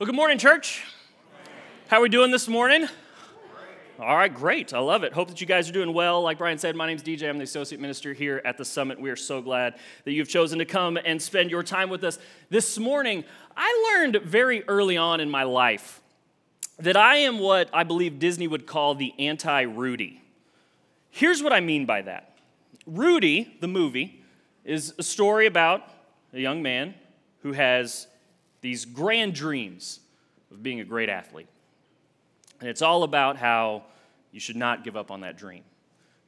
Well, good morning, church. How are we doing this morning? All right, great. I love it. Hope that you guys are doing well. Like Brian said, my name's DJ. I'm the associate minister here at the summit. We are so glad that you've chosen to come and spend your time with us. This morning, I learned very early on in my life that I am what I believe Disney would call the anti Rudy. Here's what I mean by that Rudy, the movie, is a story about a young man who has these grand dreams of being a great athlete. And it's all about how you should not give up on that dream.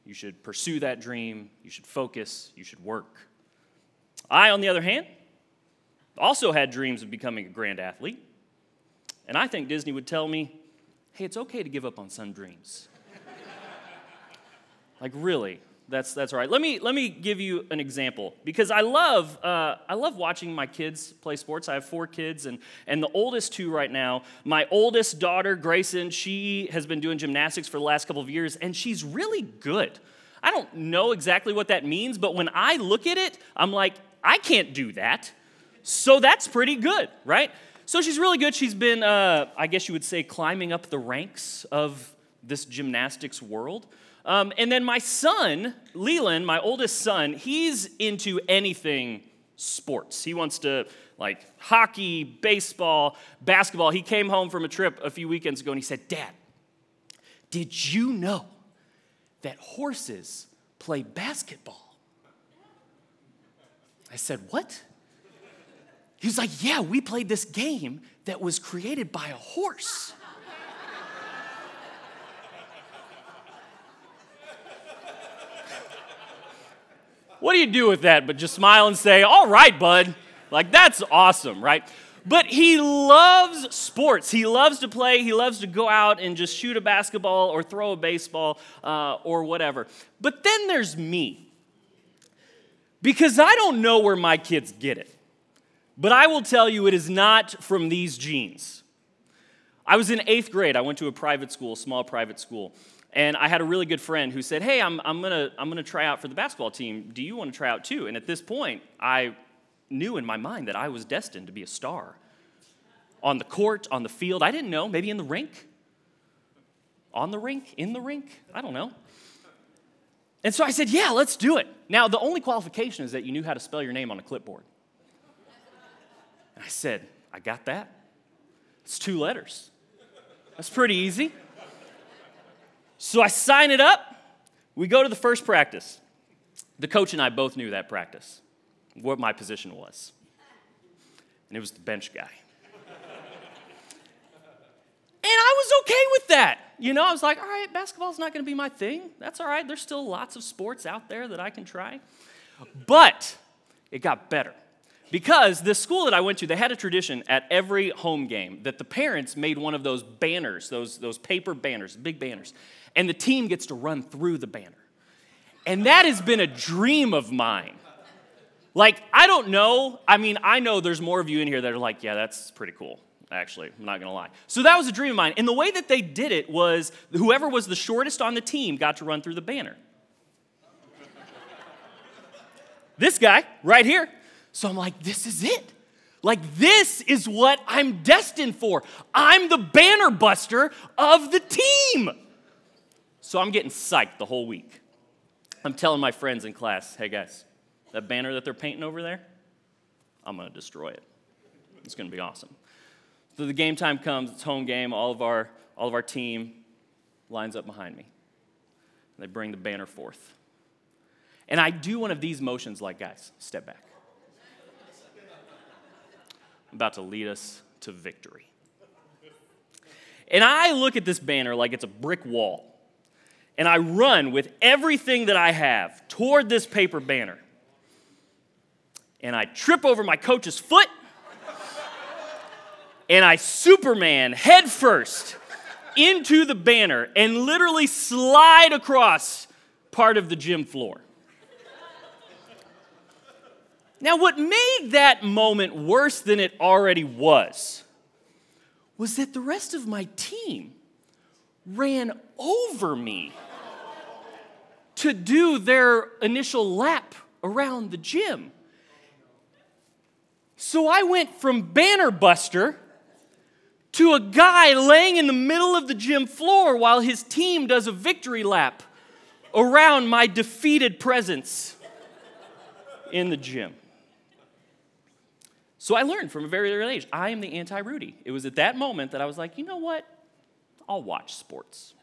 You should pursue that dream, you should focus, you should work. I, on the other hand, also had dreams of becoming a grand athlete. And I think Disney would tell me, hey, it's okay to give up on some dreams. like, really, that's, that's right. Let me, let me give you an example because I love, uh, I love watching my kids play sports. I have four kids, and, and the oldest two right now, my oldest daughter, Grayson, she has been doing gymnastics for the last couple of years, and she's really good. I don't know exactly what that means, but when I look at it, I'm like, I can't do that. So that's pretty good, right? So she's really good. She's been, uh, I guess you would say, climbing up the ranks of this gymnastics world. Um, and then my son, Leland, my oldest son, he's into anything sports. He wants to like hockey, baseball, basketball. He came home from a trip a few weekends ago and he said, Dad, did you know that horses play basketball? I said, What? He was like, Yeah, we played this game that was created by a horse. What do you do with that but just smile and say, all right, bud? Like, that's awesome, right? But he loves sports. He loves to play. He loves to go out and just shoot a basketball or throw a baseball uh, or whatever. But then there's me. Because I don't know where my kids get it. But I will tell you, it is not from these genes. I was in eighth grade. I went to a private school, small private school. And I had a really good friend who said, Hey, I'm, I'm to I'm gonna try out for the basketball team. Do you want to try out too? And at this point, I knew in my mind that I was destined to be a star. On the court, on the field, I didn't know, maybe in the rink. On the rink, in the rink, I don't know. And so I said, Yeah, let's do it. Now, the only qualification is that you knew how to spell your name on a clipboard. And I said, I got that. It's two letters. That's pretty easy. So I sign it up. We go to the first practice. The coach and I both knew that practice, what my position was. And it was the bench guy. And I was okay with that. You know, I was like, all right, basketball's not going to be my thing. That's all right. There's still lots of sports out there that I can try. But it got better. Because the school that I went to, they had a tradition at every home game that the parents made one of those banners, those, those paper banners, big banners and the team gets to run through the banner. And that has been a dream of mine. Like, I don't know. I mean, I know there's more of you in here that are like, yeah, that's pretty cool, actually. I'm not gonna lie. So that was a dream of mine. And the way that they did it was whoever was the shortest on the team got to run through the banner. this guy right here. So I'm like, this is it. Like, this is what I'm destined for. I'm the banner buster of the team. So I'm getting psyched the whole week. I'm telling my friends in class, hey guys, that banner that they're painting over there, I'm gonna destroy it. It's gonna be awesome. So the game time comes, it's home game, all of our, all of our team lines up behind me. And they bring the banner forth. And I do one of these motions like, guys, step back. I'm about to lead us to victory. And I look at this banner like it's a brick wall and I run with everything that I have toward this paper banner. And I trip over my coach's foot, and I Superman headfirst into the banner and literally slide across part of the gym floor. Now, what made that moment worse than it already was was that the rest of my team ran over me to do their initial lap around the gym. So I went from banner buster to a guy laying in the middle of the gym floor while his team does a victory lap around my defeated presence in the gym. So I learned from a very early age I am the anti Rudy. It was at that moment that I was like, you know what? I'll watch sports.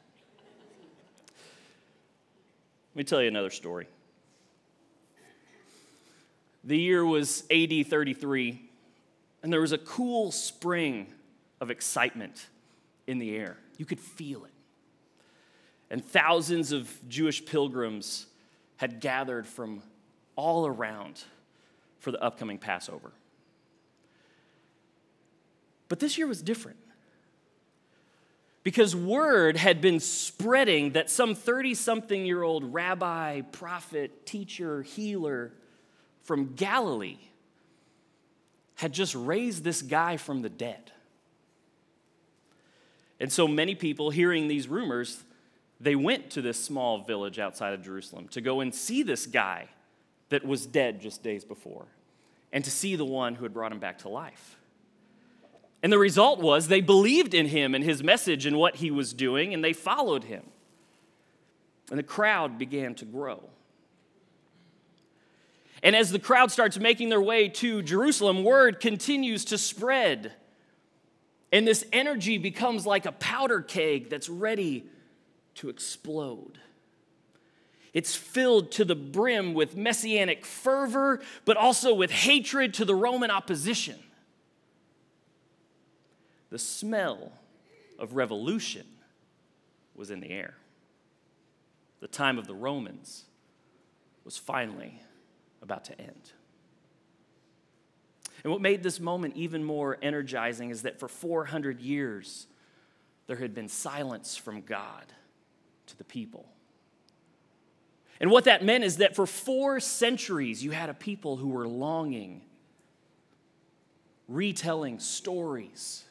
Let me tell you another story. The year was AD 33, and there was a cool spring of excitement in the air. You could feel it. And thousands of Jewish pilgrims had gathered from all around for the upcoming Passover. But this year was different because word had been spreading that some 30 something year old rabbi, prophet, teacher, healer from Galilee had just raised this guy from the dead. And so many people hearing these rumors, they went to this small village outside of Jerusalem to go and see this guy that was dead just days before and to see the one who had brought him back to life. And the result was they believed in him and his message and what he was doing, and they followed him. And the crowd began to grow. And as the crowd starts making their way to Jerusalem, word continues to spread. And this energy becomes like a powder keg that's ready to explode. It's filled to the brim with messianic fervor, but also with hatred to the Roman opposition the smell of revolution was in the air. The time of the Romans was finally about to end. And what made this moment even more energizing is that for 400 years, there had been silence from God to the people. And what that meant is that for four centuries, you had a people who were longing, retelling stories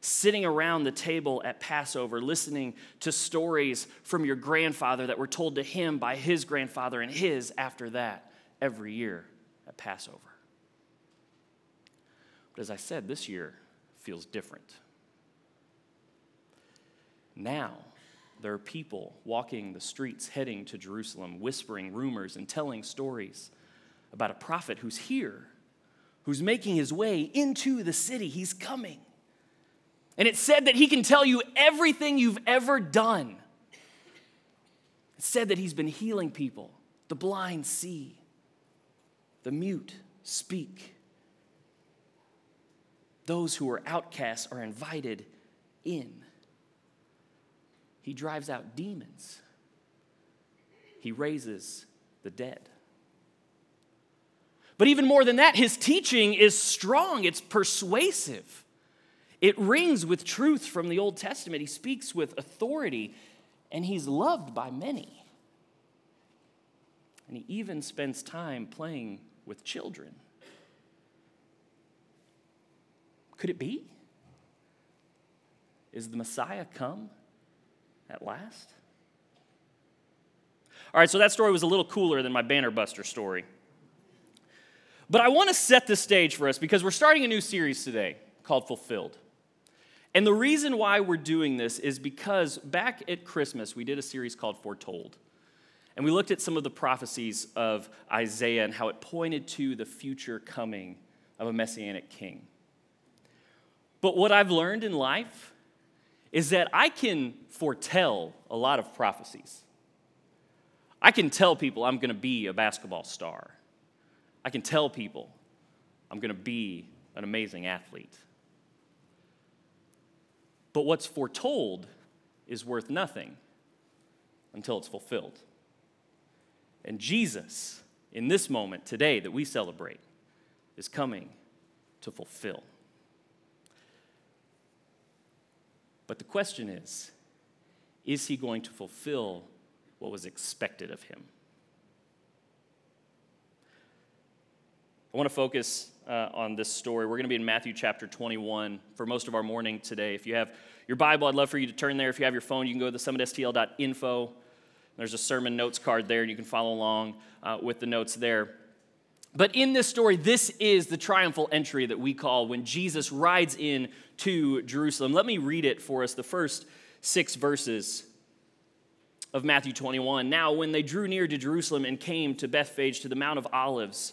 sitting around the table at Passover, listening to stories from your grandfather that were told to him by his grandfather and his after that every year at Passover. But as I said, this year feels different. Now, there are people walking the streets heading to Jerusalem, whispering rumors and telling stories about a prophet who's here, who's making his way into the city. He's coming. And it said that he can tell you everything you've ever done. It said that he's been healing people. The blind see, the mute speak. Those who are outcasts are invited in. He drives out demons. He raises the dead. But even more than that, his teaching is strong, it's persuasive. It rings with truth from the Old Testament. He speaks with authority, and he's loved by many. And he even spends time playing with children. Could it be? Is the Messiah come at last? All right, so that story was a little cooler than my banner buster story. But I want to set the stage for us because we're starting a new series today called Fulfilled. And the reason why we're doing this is because back at Christmas, we did a series called Foretold. And we looked at some of the prophecies of Isaiah and how it pointed to the future coming of a messianic king. But what I've learned in life is that I can foretell a lot of prophecies. I can tell people I'm going to be a basketball star. I can tell people I'm going to be an amazing athlete. But what's foretold is worth nothing until it's fulfilled. And Jesus, in this moment today that we celebrate, is coming to fulfill. But the question is is he going to fulfill what was expected of him? I want to focus uh, on this story. We're going to be in Matthew chapter 21 for most of our morning today. If you have your Bible, I'd love for you to turn there. If you have your phone, you can go to summitstl.info. There's a sermon notes card there, and you can follow along uh, with the notes there. But in this story, this is the triumphal entry that we call when Jesus rides in to Jerusalem. Let me read it for us, the first six verses of Matthew 21. Now, when they drew near to Jerusalem and came to Bethphage to the Mount of Olives,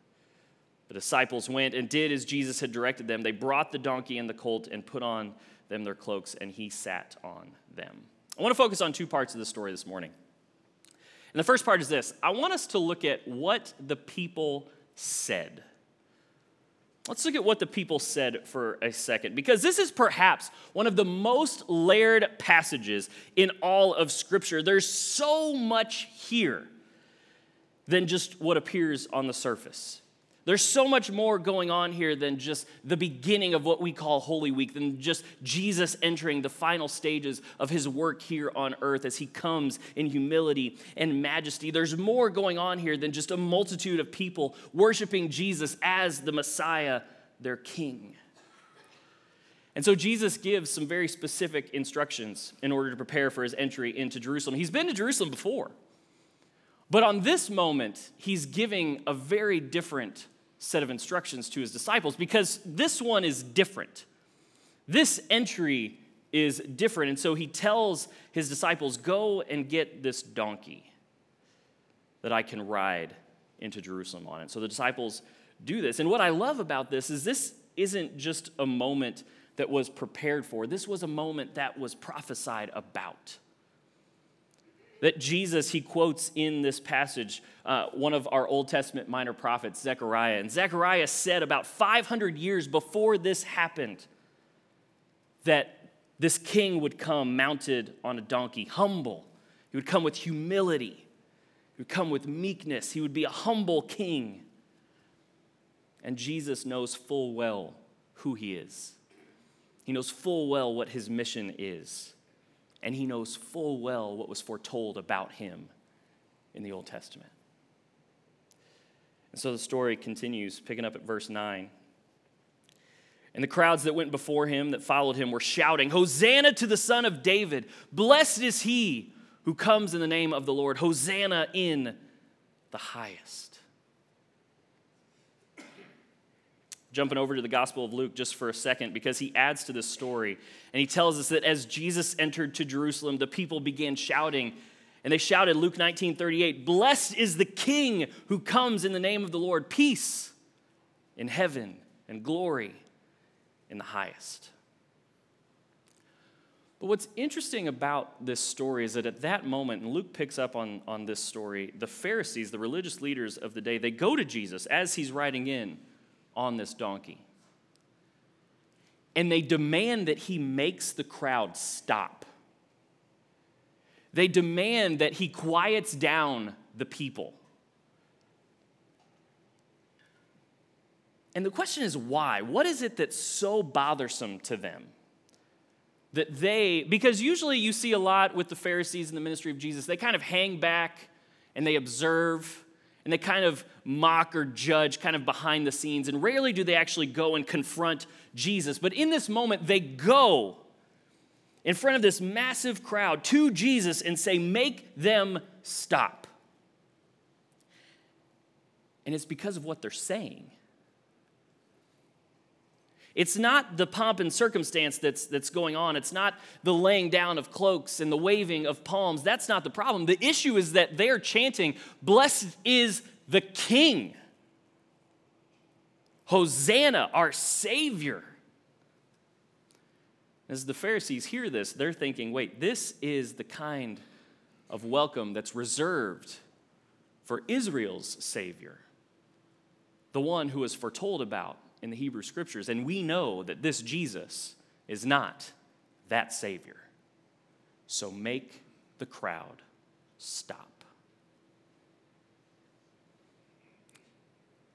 The disciples went and did as Jesus had directed them. They brought the donkey and the colt and put on them their cloaks, and he sat on them. I want to focus on two parts of the story this morning. And the first part is this I want us to look at what the people said. Let's look at what the people said for a second, because this is perhaps one of the most layered passages in all of Scripture. There's so much here than just what appears on the surface. There's so much more going on here than just the beginning of what we call Holy Week, than just Jesus entering the final stages of his work here on earth as he comes in humility and majesty. There's more going on here than just a multitude of people worshiping Jesus as the Messiah, their King. And so Jesus gives some very specific instructions in order to prepare for his entry into Jerusalem. He's been to Jerusalem before. But on this moment, he's giving a very different set of instructions to his disciples because this one is different. This entry is different. And so he tells his disciples, Go and get this donkey that I can ride into Jerusalem on it. So the disciples do this. And what I love about this is this isn't just a moment that was prepared for, this was a moment that was prophesied about that Jesus, he quotes in this passage uh, one of our Old Testament minor prophets, Zechariah. And Zechariah said about 500 years before this happened that this king would come mounted on a donkey, humble. He would come with humility, he would come with meekness. He would be a humble king. And Jesus knows full well who he is, he knows full well what his mission is and he knows full well what was foretold about him in the Old Testament. And so the story continues, picking up at verse 9. And the crowds that went before him, that followed him, were shouting, Hosanna to the Son of David! Blessed is he who comes in the name of the Lord! Hosanna in the highest. Jumping over to the Gospel of Luke just for a second because he adds to this story. And he tells us that as Jesus entered to Jerusalem, the people began shouting. And they shouted, Luke 19 38, Blessed is the King who comes in the name of the Lord, peace in heaven and glory in the highest. But what's interesting about this story is that at that moment, and Luke picks up on, on this story, the Pharisees, the religious leaders of the day, they go to Jesus as he's riding in on this donkey. And they demand that he makes the crowd stop. They demand that he quiets down the people. And the question is why? What is it that's so bothersome to them? That they, because usually you see a lot with the Pharisees in the ministry of Jesus, they kind of hang back and they observe and they kind of mock or judge kind of behind the scenes. And rarely do they actually go and confront Jesus. But in this moment, they go in front of this massive crowd to Jesus and say, Make them stop. And it's because of what they're saying. It's not the pomp and circumstance that's, that's going on. It's not the laying down of cloaks and the waving of palms. That's not the problem. The issue is that they're chanting, Blessed is the King. Hosanna, our Savior. As the Pharisees hear this, they're thinking, wait, this is the kind of welcome that's reserved for Israel's Savior, the one who was foretold about in the Hebrew Scriptures. And we know that this Jesus is not that Savior. So make the crowd stop.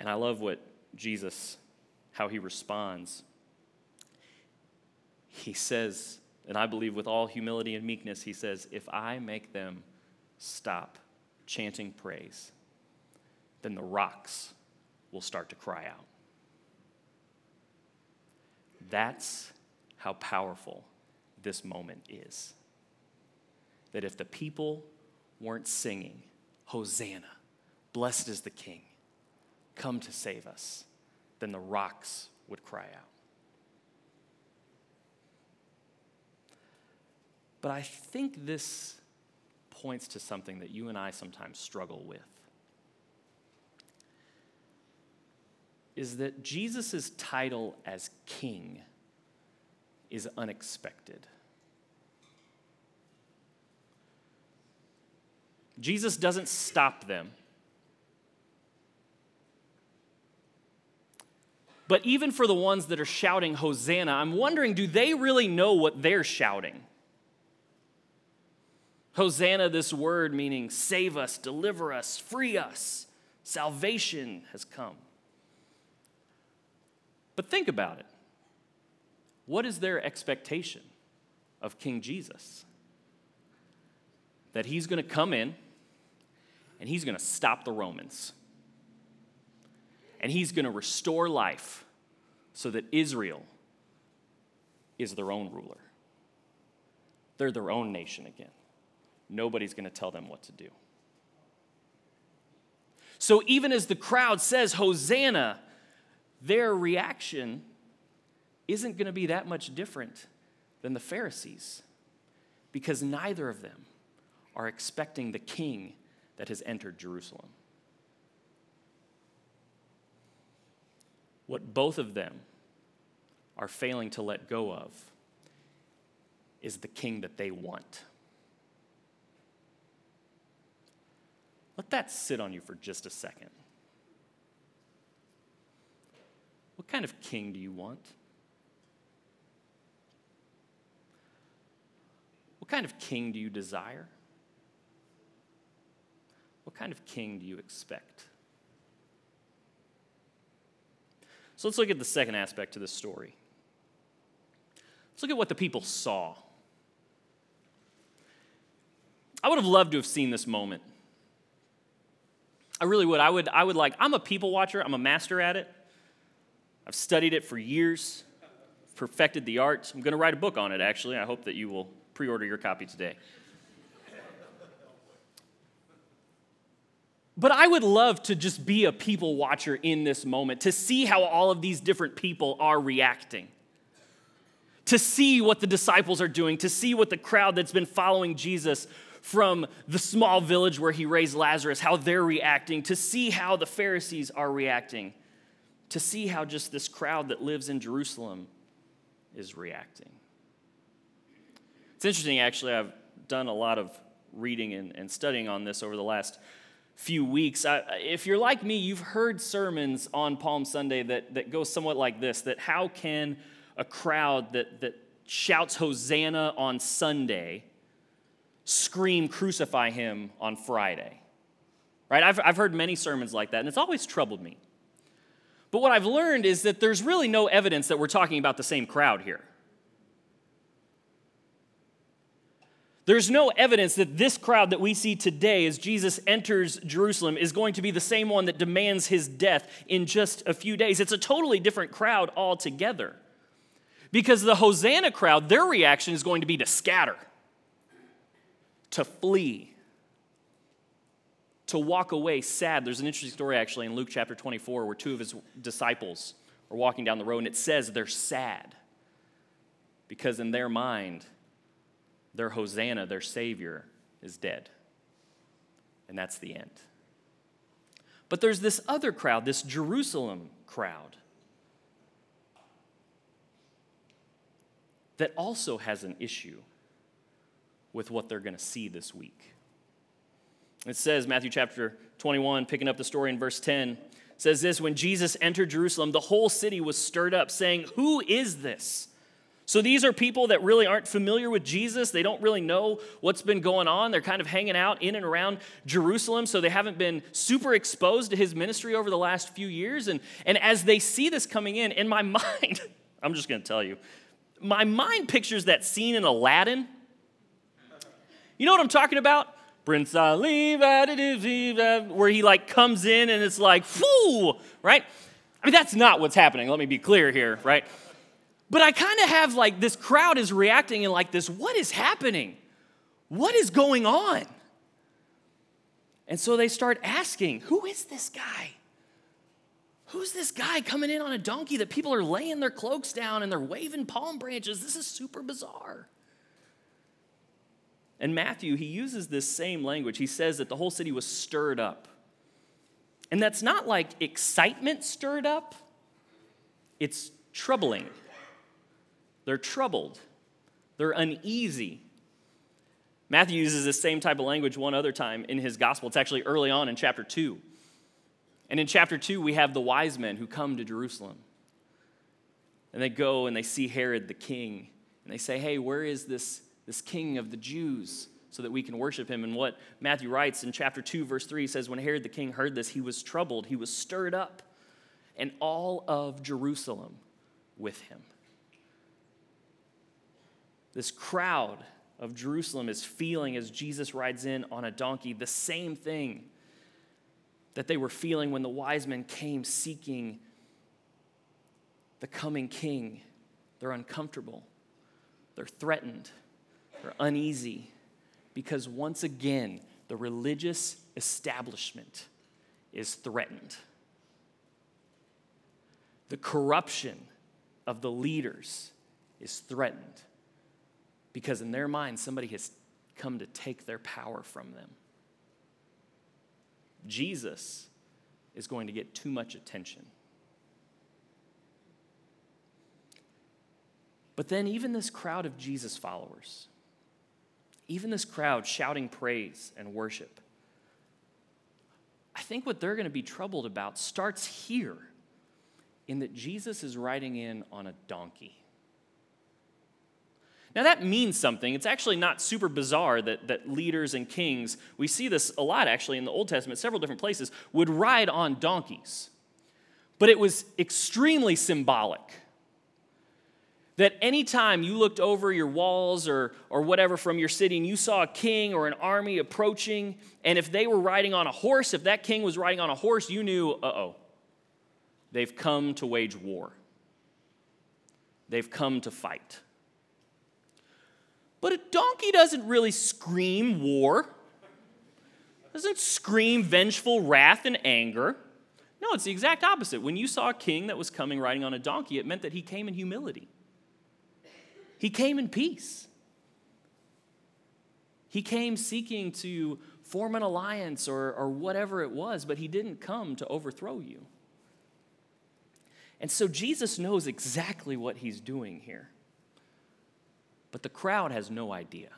And I love what Jesus, how he responds. He says, and I believe with all humility and meekness, he says, If I make them stop chanting praise, then the rocks will start to cry out. That's how powerful this moment is. That if the people weren't singing, Hosanna, blessed is the King, come to save us, then the rocks would cry out. But I think this points to something that you and I sometimes struggle with. Is that Jesus' title as king is unexpected. Jesus doesn't stop them. But even for the ones that are shouting Hosanna, I'm wondering do they really know what they're shouting? Hosanna, this word meaning save us, deliver us, free us. Salvation has come. But think about it. What is their expectation of King Jesus? That he's going to come in and he's going to stop the Romans. And he's going to restore life so that Israel is their own ruler. They're their own nation again. Nobody's going to tell them what to do. So even as the crowd says, Hosanna, their reaction isn't going to be that much different than the Pharisees because neither of them are expecting the king that has entered Jerusalem. What both of them are failing to let go of is the king that they want. Let that sit on you for just a second. What kind of king do you want? What kind of king do you desire? What kind of king do you expect? So let's look at the second aspect to this story. Let's look at what the people saw. I would have loved to have seen this moment. I really would. I would I would like I'm a people watcher. I'm a master at it. I've studied it for years. Perfected the art. I'm going to write a book on it actually. I hope that you will pre order your copy today. But I would love to just be a people watcher in this moment, to see how all of these different people are reacting, to see what the disciples are doing, to see what the crowd that's been following Jesus from the small village where he raised Lazarus, how they're reacting, to see how the Pharisees are reacting, to see how just this crowd that lives in Jerusalem is reacting. It's interesting, actually, I've done a lot of reading and, and studying on this over the last few weeks. I, if you're like me, you've heard sermons on Palm Sunday that, that go somewhat like this that how can a crowd that, that shouts Hosanna on Sunday scream crucify him on Friday? Right? I've, I've heard many sermons like that, and it's always troubled me. But what I've learned is that there's really no evidence that we're talking about the same crowd here. There's no evidence that this crowd that we see today as Jesus enters Jerusalem is going to be the same one that demands his death in just a few days. It's a totally different crowd altogether. Because the Hosanna crowd, their reaction is going to be to scatter, to flee, to walk away sad. There's an interesting story actually in Luke chapter 24 where two of his disciples are walking down the road and it says they're sad because in their mind, their Hosanna, their Savior, is dead. And that's the end. But there's this other crowd, this Jerusalem crowd, that also has an issue with what they're going to see this week. It says, Matthew chapter 21, picking up the story in verse 10, says this When Jesus entered Jerusalem, the whole city was stirred up, saying, Who is this? So these are people that really aren't familiar with Jesus. They don't really know what's been going on. They're kind of hanging out in and around Jerusalem, so they haven't been super exposed to his ministry over the last few years. And, and as they see this coming in, in my mind, I'm just going to tell you, my mind pictures that scene in Aladdin. You know what I'm talking about? Prince Ali, uh, where he like comes in and it's like, fool, right? I mean, that's not what's happening. Let me be clear here, right? But I kind of have like this crowd is reacting in like this what is happening? What is going on? And so they start asking, who is this guy? Who's this guy coming in on a donkey that people are laying their cloaks down and they're waving palm branches? This is super bizarre. And Matthew, he uses this same language. He says that the whole city was stirred up. And that's not like excitement stirred up, it's troubling. They're troubled, they're uneasy. Matthew uses this same type of language one other time in his gospel. It's actually early on in chapter 2. And in chapter 2, we have the wise men who come to Jerusalem. And they go and they see Herod the king. And they say, Hey, where is this, this king of the Jews? So that we can worship him. And what Matthew writes in chapter 2, verse 3 says, When Herod the king heard this, he was troubled, he was stirred up, and all of Jerusalem with him. This crowd of Jerusalem is feeling as Jesus rides in on a donkey the same thing that they were feeling when the wise men came seeking the coming king. They're uncomfortable, they're threatened, they're uneasy, because once again, the religious establishment is threatened. The corruption of the leaders is threatened because in their mind, somebody has come to take their power from them. Jesus is going to get too much attention. But then, even this crowd of Jesus followers, even this crowd shouting praise and worship, I think what they're going to be troubled about starts here in that Jesus is riding in on a donkey. Now, that means something. It's actually not super bizarre that, that leaders and kings, we see this a lot actually in the Old Testament, several different places, would ride on donkeys. But it was extremely symbolic. That anytime you looked over your walls or, or whatever from your city and you saw a king or an army approaching, and if they were riding on a horse, if that king was riding on a horse, you knew, uh oh, they've come to wage war. They've come to fight. But a donkey doesn't really scream war, doesn't scream vengeful wrath and anger. No, it's the exact opposite. When you saw a king that was coming riding on a donkey, it meant that he came in humility. He came in peace. He came seeking to form an alliance or, or whatever it was, but he didn't come to overthrow you. And so Jesus knows exactly what he's doing here. But the crowd has no idea.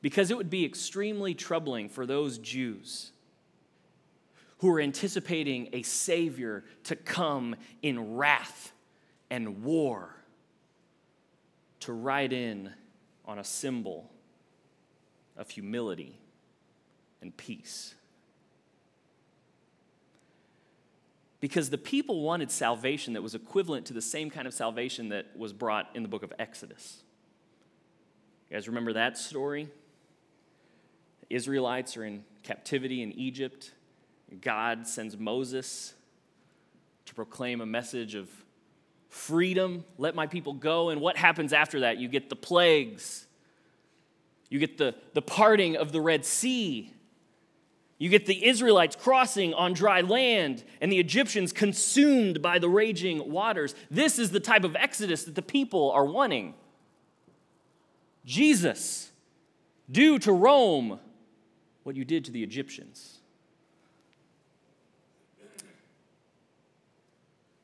Because it would be extremely troubling for those Jews who are anticipating a Savior to come in wrath and war to ride in on a symbol of humility and peace. because the people wanted salvation that was equivalent to the same kind of salvation that was brought in the book of Exodus. You guys remember that story? The Israelites are in captivity in Egypt. God sends Moses to proclaim a message of freedom. Let my people go. And what happens after that? You get the plagues, you get the, the parting of the Red Sea. You get the Israelites crossing on dry land and the Egyptians consumed by the raging waters. This is the type of exodus that the people are wanting. Jesus, do to Rome what you did to the Egyptians.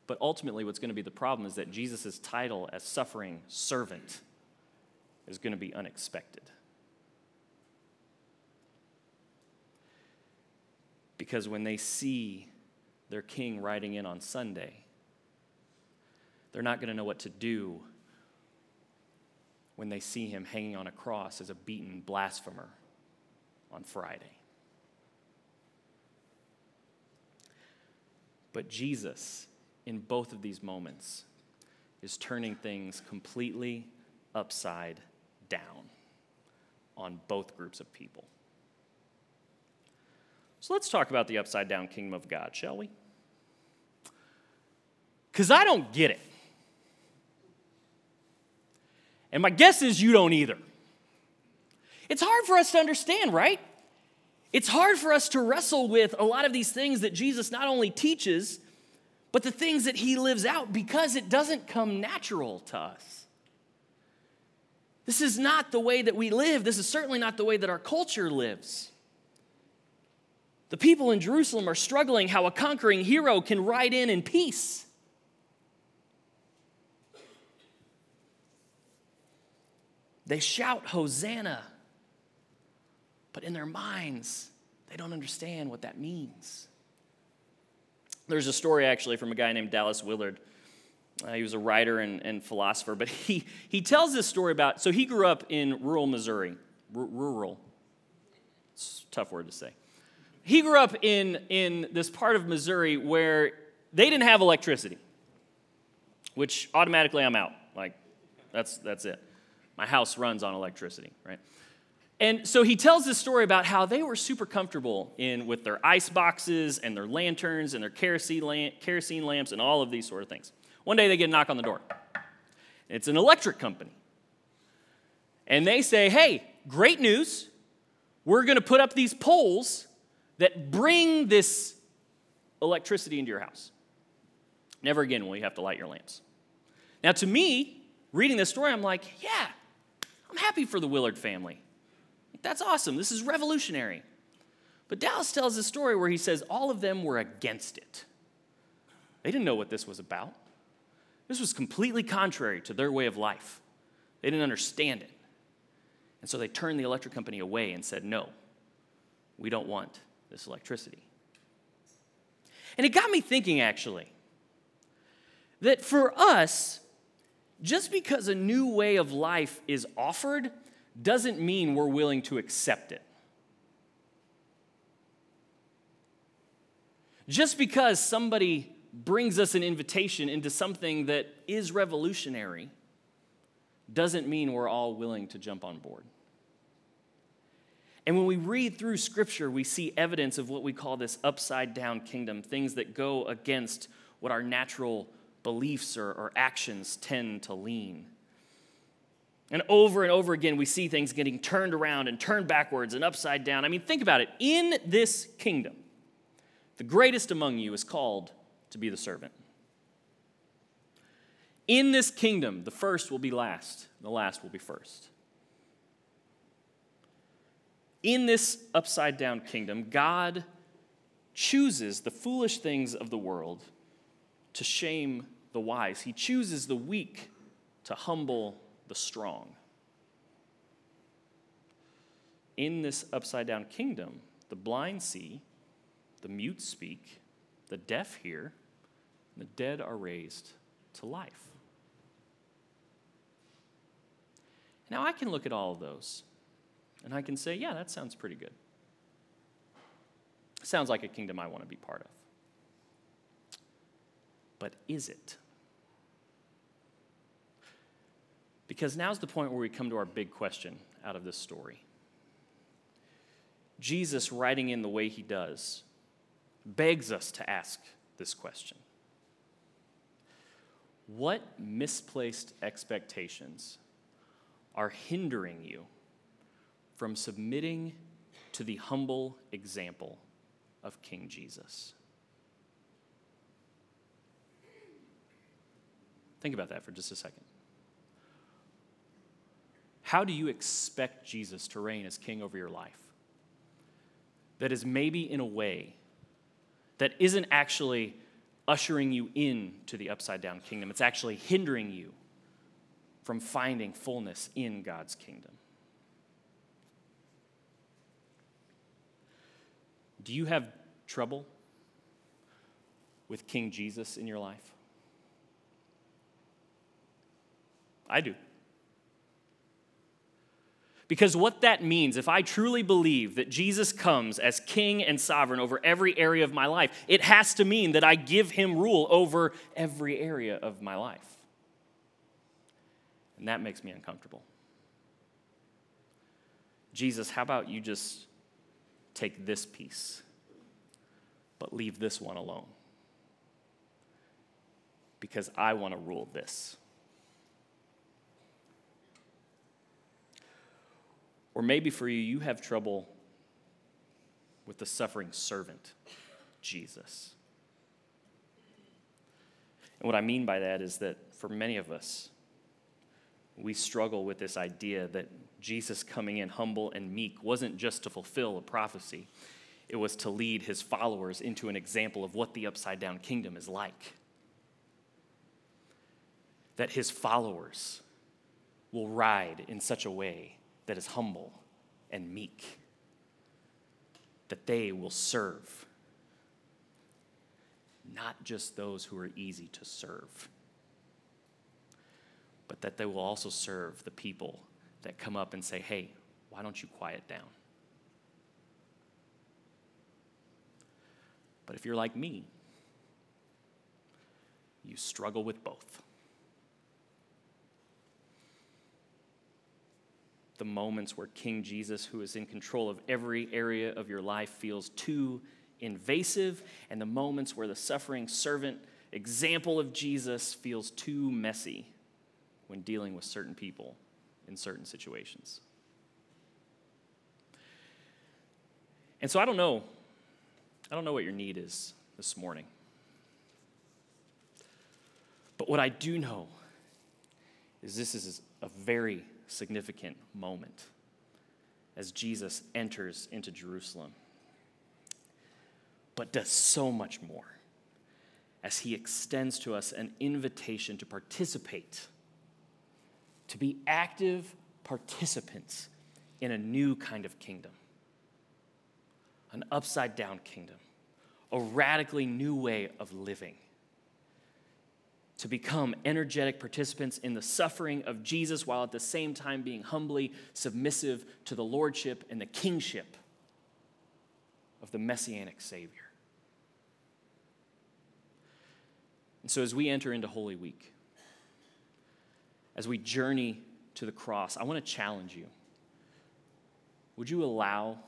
But ultimately, what's going to be the problem is that Jesus' title as suffering servant is going to be unexpected. Because when they see their king riding in on Sunday, They're not going to know what to do when they see him hanging on a cross as a beaten blasphemer on Friday. But Jesus, in both of these moments, is turning things completely upside down on both groups of people. So let's talk about the upside down kingdom of God, shall we? Because I don't get it. And my guess is you don't either. It's hard for us to understand, right? It's hard for us to wrestle with a lot of these things that Jesus not only teaches, but the things that he lives out because it doesn't come natural to us. This is not the way that we live. This is certainly not the way that our culture lives. The people in Jerusalem are struggling how a conquering hero can ride in in peace. They shout, Hosanna. But in their minds, they don't understand what that means. There's a story actually from a guy named Dallas Willard. Uh, he was a writer and, and, philosopher, but he, he tells this story about so he grew up in rural Missouri. R- rural. It's a tough word to say. He grew up in, in this part of Missouri where they didn't have electricity, which automatically I'm out. Like, that's, that's it. My house runs on electricity, right? And so he tells this story about how they were super comfortable in with their ice boxes and their lanterns and their kerosene, lamp, kerosene lamps and all of these sort of things. One day they get a knock on the door. It's an electric company. And they say, hey, great news. We're going to put up these poles that bring this electricity into your house. Never again will you have to light your lamps. Now, to me, reading this story, I'm like, yeah, I'm happy for the Willard family. That's awesome. This is revolutionary. But Dallas tells a story where he says all of them were against it. They didn't know what this was about. This was completely contrary to their way of life. They didn't understand it. And so they turned the electric company away and said, no, we don't want this electricity. And it got me thinking, actually, that for us, just because a new way of life is offered doesn't mean we're willing to accept it. Just because somebody brings us an invitation into something that is revolutionary doesn't mean we're all willing to jump on board. And when we read through scripture, we see evidence of what we call this upside down kingdom, things that go against what our natural beliefs or, or actions tend to lean. And over and over again, we see things getting turned around and turned backwards and upside down. I mean, think about it. In this kingdom, the greatest among you is called to be the servant. In this kingdom, the first will be last, and the last will be first. In this upside down kingdom, God chooses the foolish things of the world to shame the wise. He chooses the weak to humble the strong. In this upside down kingdom, the blind see, the mute speak, the deaf hear, and the dead are raised to life. Now, I can look at all of those and I can say, yeah, that sounds pretty good. Sounds like a kingdom I want to be part of. But is it? Because now's the point where we come to our big question out of this story. Jesus, writing in the way he does, begs us to ask this question What misplaced expectations are hindering you from submitting to the humble example of King Jesus? Think about that for just a second. How do you expect Jesus to reign as king over your life? That is maybe in a way that isn't actually ushering you into the upside down kingdom, it's actually hindering you from finding fullness in God's kingdom. Do you have trouble with King Jesus in your life? I do. Because what that means, if I truly believe that Jesus comes as king and sovereign over every area of my life, it has to mean that I give him rule over every area of my life. And that makes me uncomfortable. Jesus, how about you just take this piece, but leave this one alone? Because I want to rule this. Or maybe for you, you have trouble with the suffering servant, Jesus. And what I mean by that is that for many of us, we struggle with this idea that Jesus coming in humble and meek wasn't just to fulfill a prophecy, it was to lead his followers into an example of what the upside down kingdom is like. That his followers will ride in such a way that is humble and meek, that they will serve, not just those who are easy to serve, but that they will also serve the people that come up and say, hey, why don't you quiet down? But if you're like me, you struggle with both. The moments where King Jesus, who is in control of every area of your life, feels too invasive, and the moments where the suffering servant example of Jesus feels too messy when dealing with certain people in certain situations. And so I don't know. I don't know what your need is this morning. But what I do know is this is a very significant moment as Jesus enters into Jerusalem, but does so much more as he extends to us an invitation to participate, to be active participants in a new kind of kingdom, an upside down kingdom, a radically new way of living to become energetic participants in the suffering of Jesus while at the same time being humbly submissive to the lordship and the kingship of the messianic Savior. And so, as we enter into Holy Week, as we journey to the cross, I want to challenge you. Would you allow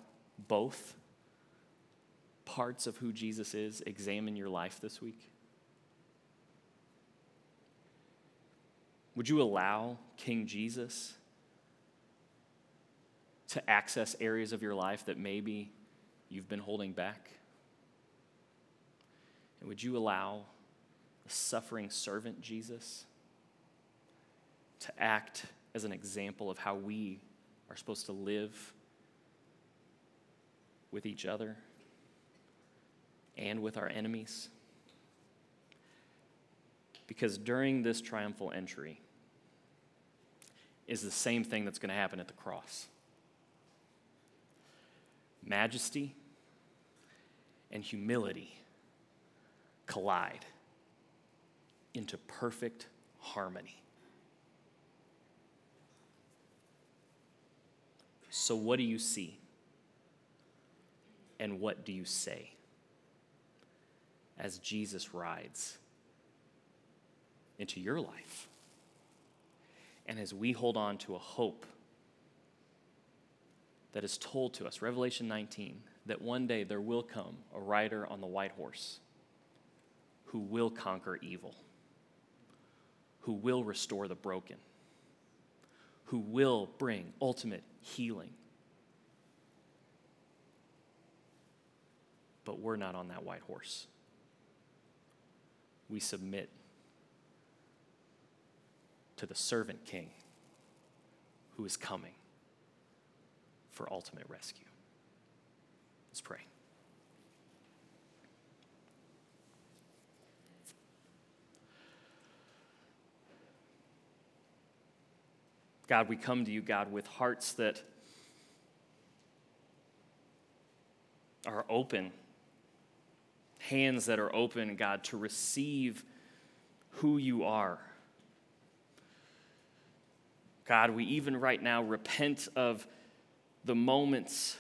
both parts of who Jesus is examine your life this week? Would you allow King Jesus to access areas of your life that maybe you've been holding back? And would you allow the suffering servant Jesus to act as an example of how we are supposed to live with each other and with our enemies? Because during this triumphal entry is the same thing that's going to happen at the cross majesty and humility collide into perfect harmony. So, what do you see? And what do you say as Jesus rides into your life. And as we hold on to a hope that is told to us, Revelation 19, that one day there will come a rider on the white horse who will conquer evil, who will restore the broken, who will bring ultimate healing. But we're not on that white horse. We submit to the servant king who is coming for ultimate rescue. Let's pray. God, we come to you, God, with hearts that are open, hands that are open, God, to receive who you are God, we even right now repent of the moments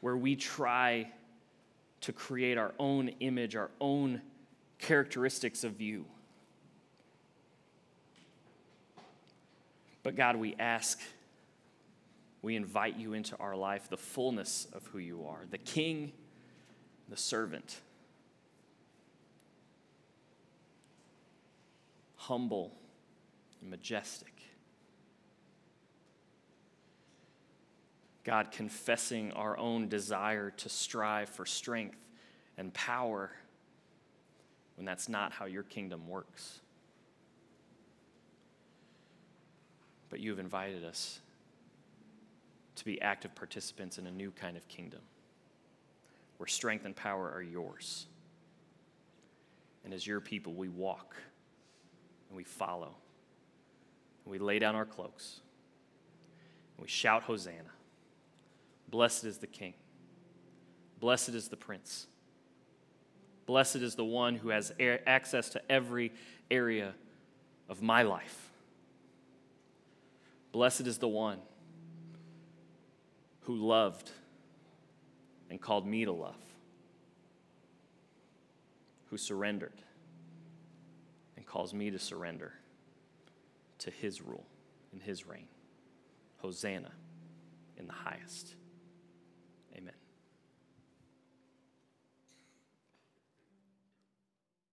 where we try to create our own image, our own characteristics of you. But God, we ask, we invite you into our life, the fullness of who you are, the king, the servant, humble and majestic. God, confessing our own desire to strive for strength and power when that's not how your kingdom works. But you have invited us to be active participants in a new kind of kingdom where strength and power are yours. And as your people, we walk and we follow. And we lay down our cloaks and we shout, Hosanna. Blessed is the King. Blessed is the Prince. Blessed is the one who has access to every area of my life. Blessed is the one who loved and called me to love, who surrendered calls me to surrender to his rule and his reign. Hosanna in the highest.